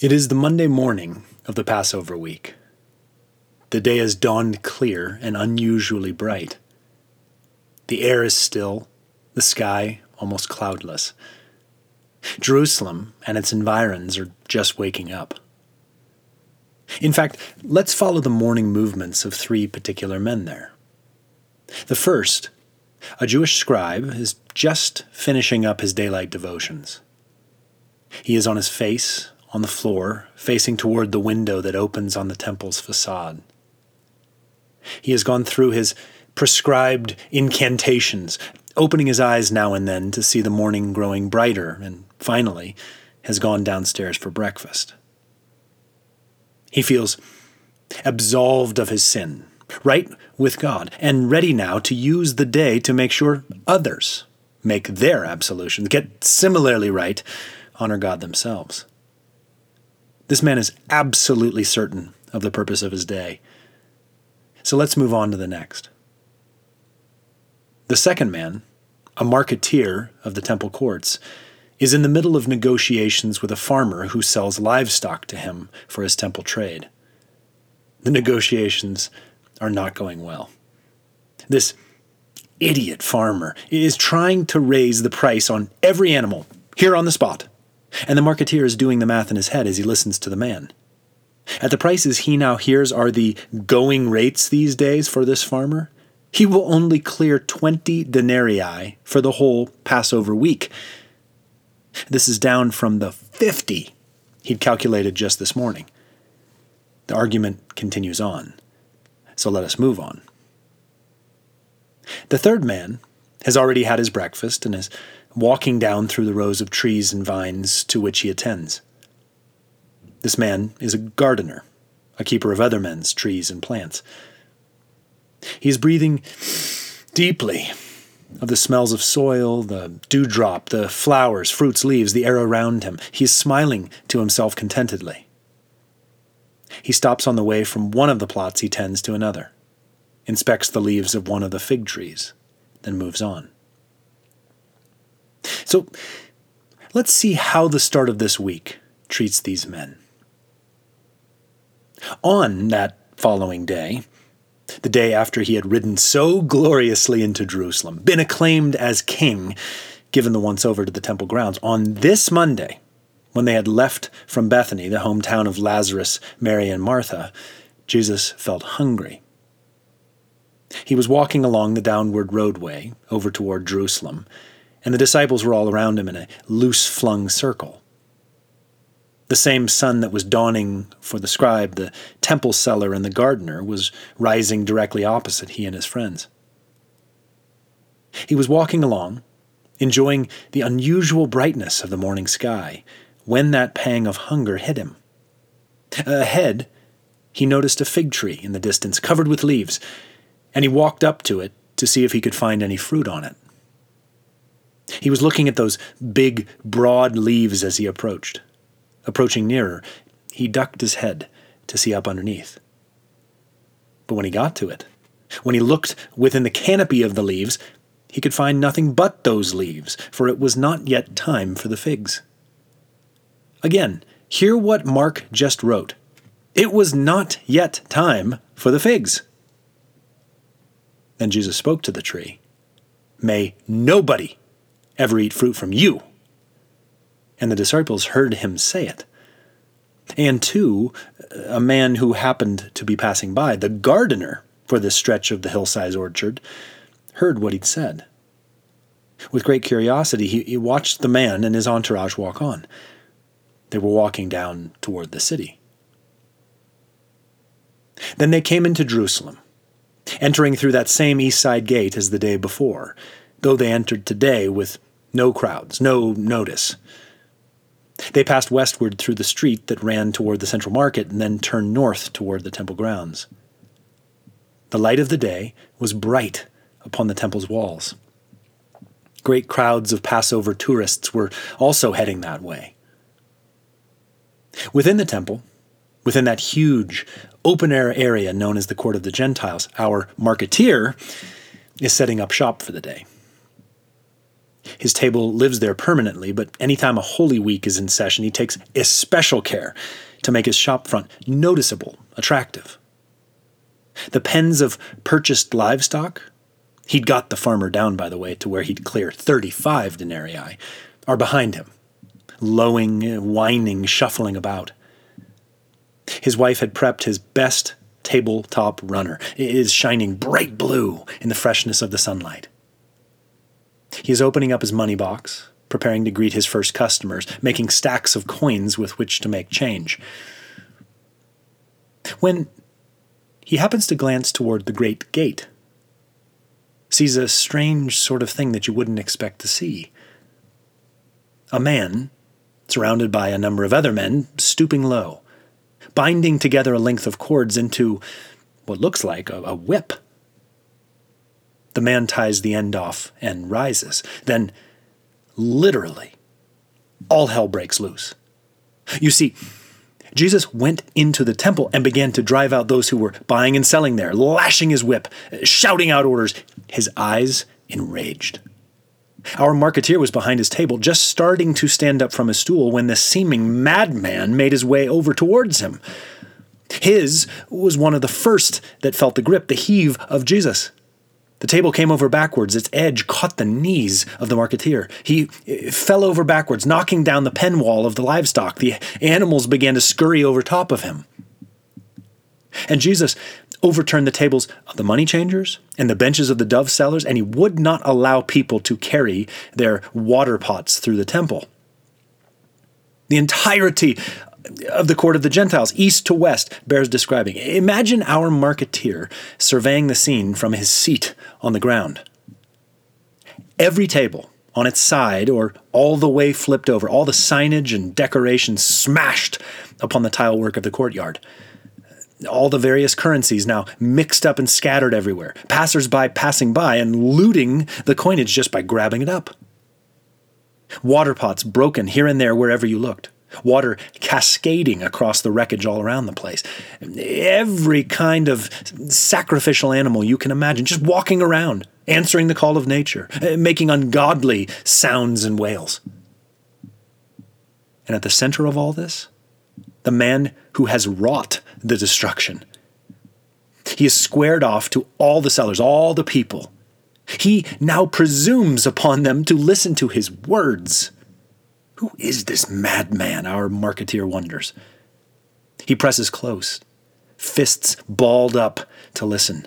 It is the Monday morning of the Passover week. The day has dawned clear and unusually bright. The air is still, the sky almost cloudless. Jerusalem and its environs are just waking up. In fact, let's follow the morning movements of three particular men there. The first, a Jewish scribe, is just finishing up his daylight devotions. He is on his face, on the floor, facing toward the window that opens on the temple's facade. He has gone through his prescribed incantations, opening his eyes now and then to see the morning growing brighter, and finally has gone downstairs for breakfast. He feels absolved of his sin, right with God, and ready now to use the day to make sure others make their absolutions, get similarly right, honor God themselves. This man is absolutely certain of the purpose of his day. So let's move on to the next. The second man, a marketeer of the temple courts, is in the middle of negotiations with a farmer who sells livestock to him for his temple trade. The negotiations are not going well. This idiot farmer is trying to raise the price on every animal here on the spot, and the marketeer is doing the math in his head as he listens to the man. At the prices he now hears are the going rates these days for this farmer, he will only clear 20 denarii for the whole Passover week. This is down from the 50 he'd calculated just this morning. The argument continues on, so let us move on. The third man has already had his breakfast and is walking down through the rows of trees and vines to which he attends. This man is a gardener, a keeper of other men's trees and plants. He is breathing deeply of the smells of soil, the dewdrop, the flowers, fruits, leaves, the air around him. He is smiling to himself contentedly. He stops on the way from one of the plots he tends to another, inspects the leaves of one of the fig trees, then moves on. So let's see how the start of this week treats these men. On that following day, the day after he had ridden so gloriously into Jerusalem, been acclaimed as king, given the once over to the temple grounds, on this Monday, when they had left from Bethany, the hometown of Lazarus, Mary, and Martha, Jesus felt hungry. He was walking along the downward roadway over toward Jerusalem, and the disciples were all around him in a loose flung circle. The same sun that was dawning for the scribe, the temple seller, and the gardener was rising directly opposite he and his friends. He was walking along, enjoying the unusual brightness of the morning sky, when that pang of hunger hit him. Ahead, he noticed a fig tree in the distance covered with leaves, and he walked up to it to see if he could find any fruit on it. He was looking at those big, broad leaves as he approached. Approaching nearer, he ducked his head to see up underneath. But when he got to it, when he looked within the canopy of the leaves, he could find nothing but those leaves, for it was not yet time for the figs. Again, hear what Mark just wrote. It was not yet time for the figs. Then Jesus spoke to the tree May nobody ever eat fruit from you and the disciples heard him say it. And two, a man who happened to be passing by, the gardener for this stretch of the hillside orchard, heard what he'd said. With great curiosity, he, he watched the man and his entourage walk on. They were walking down toward the city. Then they came into Jerusalem, entering through that same east side gate as the day before, though they entered today with no crowds, no notice. They passed westward through the street that ran toward the central market and then turned north toward the temple grounds. The light of the day was bright upon the temple's walls. Great crowds of Passover tourists were also heading that way. Within the temple, within that huge open air area known as the Court of the Gentiles, our marketeer is setting up shop for the day. His table lives there permanently, but anytime a Holy Week is in session, he takes especial care to make his shop front noticeable, attractive. The pens of purchased livestock, he'd got the farmer down, by the way, to where he'd clear 35 denarii, are behind him, lowing, whining, shuffling about. His wife had prepped his best tabletop runner. It is shining bright blue in the freshness of the sunlight. He is opening up his money box, preparing to greet his first customers, making stacks of coins with which to make change. When he happens to glance toward the great gate, sees a strange sort of thing that you wouldn't expect to see. A man, surrounded by a number of other men, stooping low, binding together a length of cords into what looks like a, a whip. The man ties the end off and rises. Then, literally, all hell breaks loose. You see, Jesus went into the temple and began to drive out those who were buying and selling there, lashing his whip, shouting out orders, his eyes enraged. Our marketeer was behind his table, just starting to stand up from his stool when the seeming madman made his way over towards him. His was one of the first that felt the grip, the heave of Jesus. The table came over backwards. Its edge caught the knees of the marketeer. He eh, fell over backwards, knocking down the pen wall of the livestock. The animals began to scurry over top of him. And Jesus overturned the tables of the money changers and the benches of the dove sellers, and he would not allow people to carry their water pots through the temple. The entirety of the court of the Gentiles, east to west, bears describing. Imagine our marketeer surveying the scene from his seat on the ground. Every table on its side or all the way flipped over, all the signage and decorations smashed upon the tile work of the courtyard. All the various currencies now mixed up and scattered everywhere, passers-by passing by and looting the coinage just by grabbing it up. Water pots broken here and there wherever you looked water cascading across the wreckage all around the place. Every kind of sacrificial animal you can imagine just walking around, answering the call of nature, eh, making ungodly sounds and wails. And at the center of all this, the man who has wrought the destruction. He is squared off to all the sellers, all the people. He now presumes upon them to listen to his words. Who is this madman? Our marketeer wonders. He presses close, fists balled up to listen.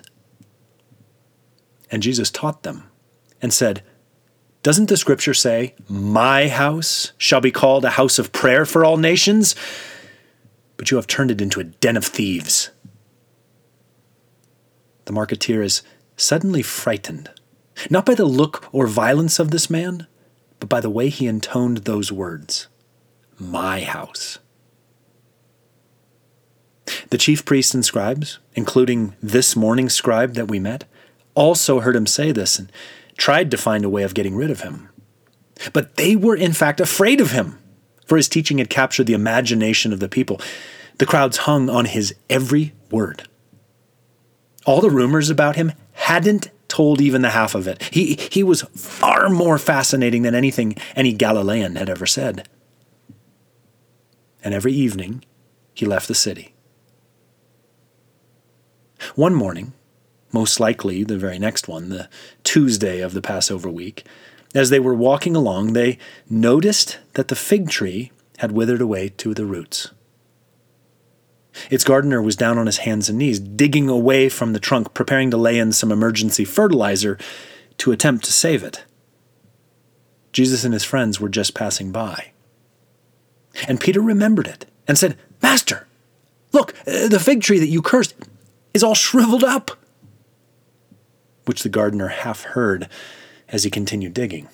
And Jesus taught them and said, Doesn't the scripture say, My house shall be called a house of prayer for all nations? But you have turned it into a den of thieves. The marketeer is suddenly frightened, not by the look or violence of this man, but by the way he intoned those words My house. The chief priests and scribes, including this morning scribe that we met, also heard him say this and tried to find a way of getting rid of him. But they were in fact afraid of him, for his teaching had captured the imagination of the people. The crowds hung on his every word. All the rumors about him hadn't told even the half of it. He, he was far more fascinating than anything any Galilean had ever said. And every evening, he left the city. One morning, most likely the very next one, the Tuesday of the Passover week, as they were walking along, they noticed that the fig tree had withered away to the roots. Its gardener was down on his hands and knees, digging away from the trunk, preparing to lay in some emergency fertilizer to attempt to save it. Jesus and his friends were just passing by. And Peter remembered it and said, Master, look, uh, the fig tree that you cursed is all shriveled up. Which the gardener half heard as he continued digging.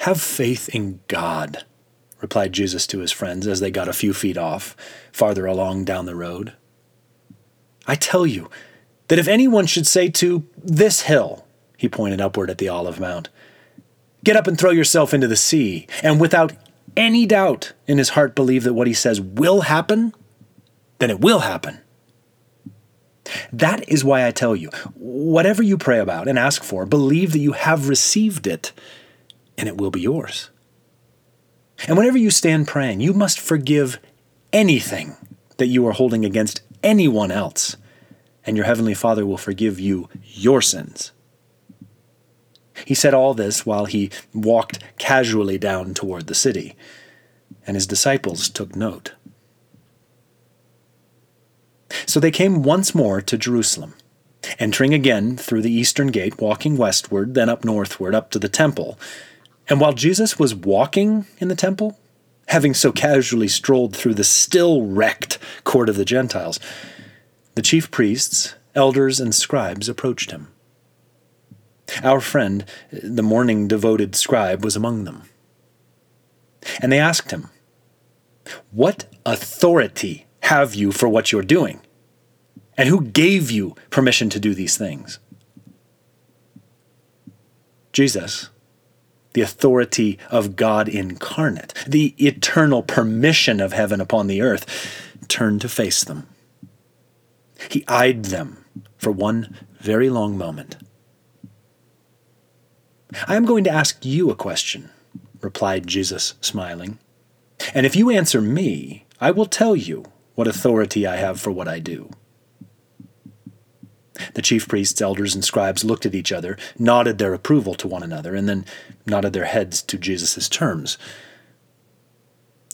Have faith in God, replied Jesus to his friends as they got a few feet off, farther along down the road. I tell you that if anyone should say to this hill, he pointed upward at the Olive Mount, get up and throw yourself into the sea, and without any doubt in his heart believe that what he says will happen, then it will happen. That is why I tell you whatever you pray about and ask for, believe that you have received it, and it will be yours. And whenever you stand praying, you must forgive anything that you are holding against anyone else, and your Heavenly Father will forgive you your sins. He said all this while he walked casually down toward the city, and his disciples took note. So they came once more to Jerusalem, entering again through the eastern gate, walking westward, then up northward, up to the temple. And while Jesus was walking in the temple, having so casually strolled through the still wrecked court of the Gentiles, the chief priests, elders, and scribes approached him. Our friend, the morning devoted scribe, was among them. And they asked him, What authority have you for what you're doing? And who gave you permission to do these things? Jesus, the authority of God incarnate, the eternal permission of heaven upon the earth, turned to face them. He eyed them for one very long moment. I am going to ask you a question, replied Jesus, smiling. And if you answer me, I will tell you what authority I have for what I do. The chief priests, elders, and scribes looked at each other, nodded their approval to one another, and then nodded their heads to Jesus' terms.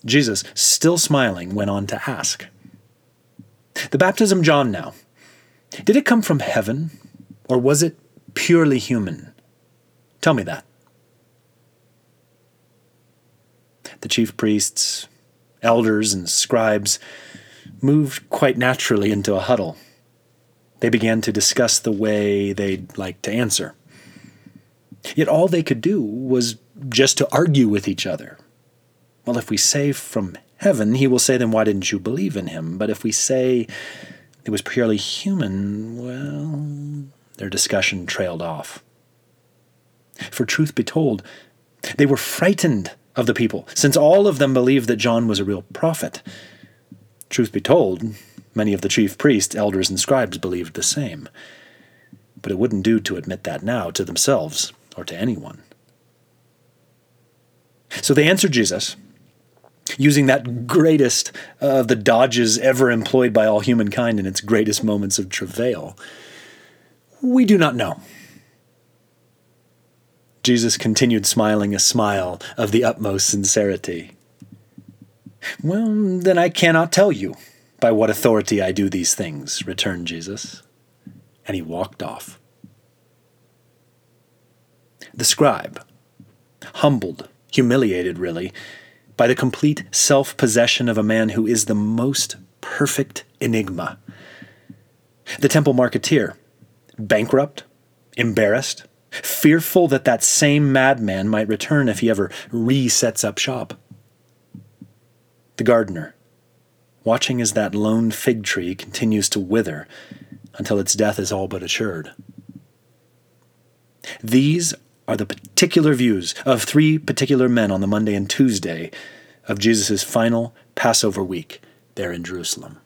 Jesus, still smiling, went on to ask The baptism John now, did it come from heaven, or was it purely human? Tell me that. The chief priests, elders, and scribes moved quite naturally into a huddle. They began to discuss the way they'd like to answer. Yet all they could do was just to argue with each other. Well, if we say from heaven, he will say, then why didn't you believe in him? But if we say it was purely human, well, their discussion trailed off. For truth be told, they were frightened of the people, since all of them believed that John was a real prophet. Truth be told, many of the chief priests, elders, and scribes believed the same. But it wouldn't do to admit that now to themselves or to anyone. So they answered Jesus using that greatest of the dodges ever employed by all humankind in its greatest moments of travail. We do not know. Jesus continued smiling a smile of the utmost sincerity. Well, then I cannot tell you by what authority I do these things, returned Jesus. And he walked off. The scribe, humbled, humiliated really, by the complete self possession of a man who is the most perfect enigma. The temple marketeer, bankrupt, embarrassed, fearful that that same madman might return if he ever resets up shop. The gardener, watching as that lone fig tree continues to wither until its death is all but assured. These are the particular views of three particular men on the Monday and Tuesday of Jesus' final Passover week there in Jerusalem.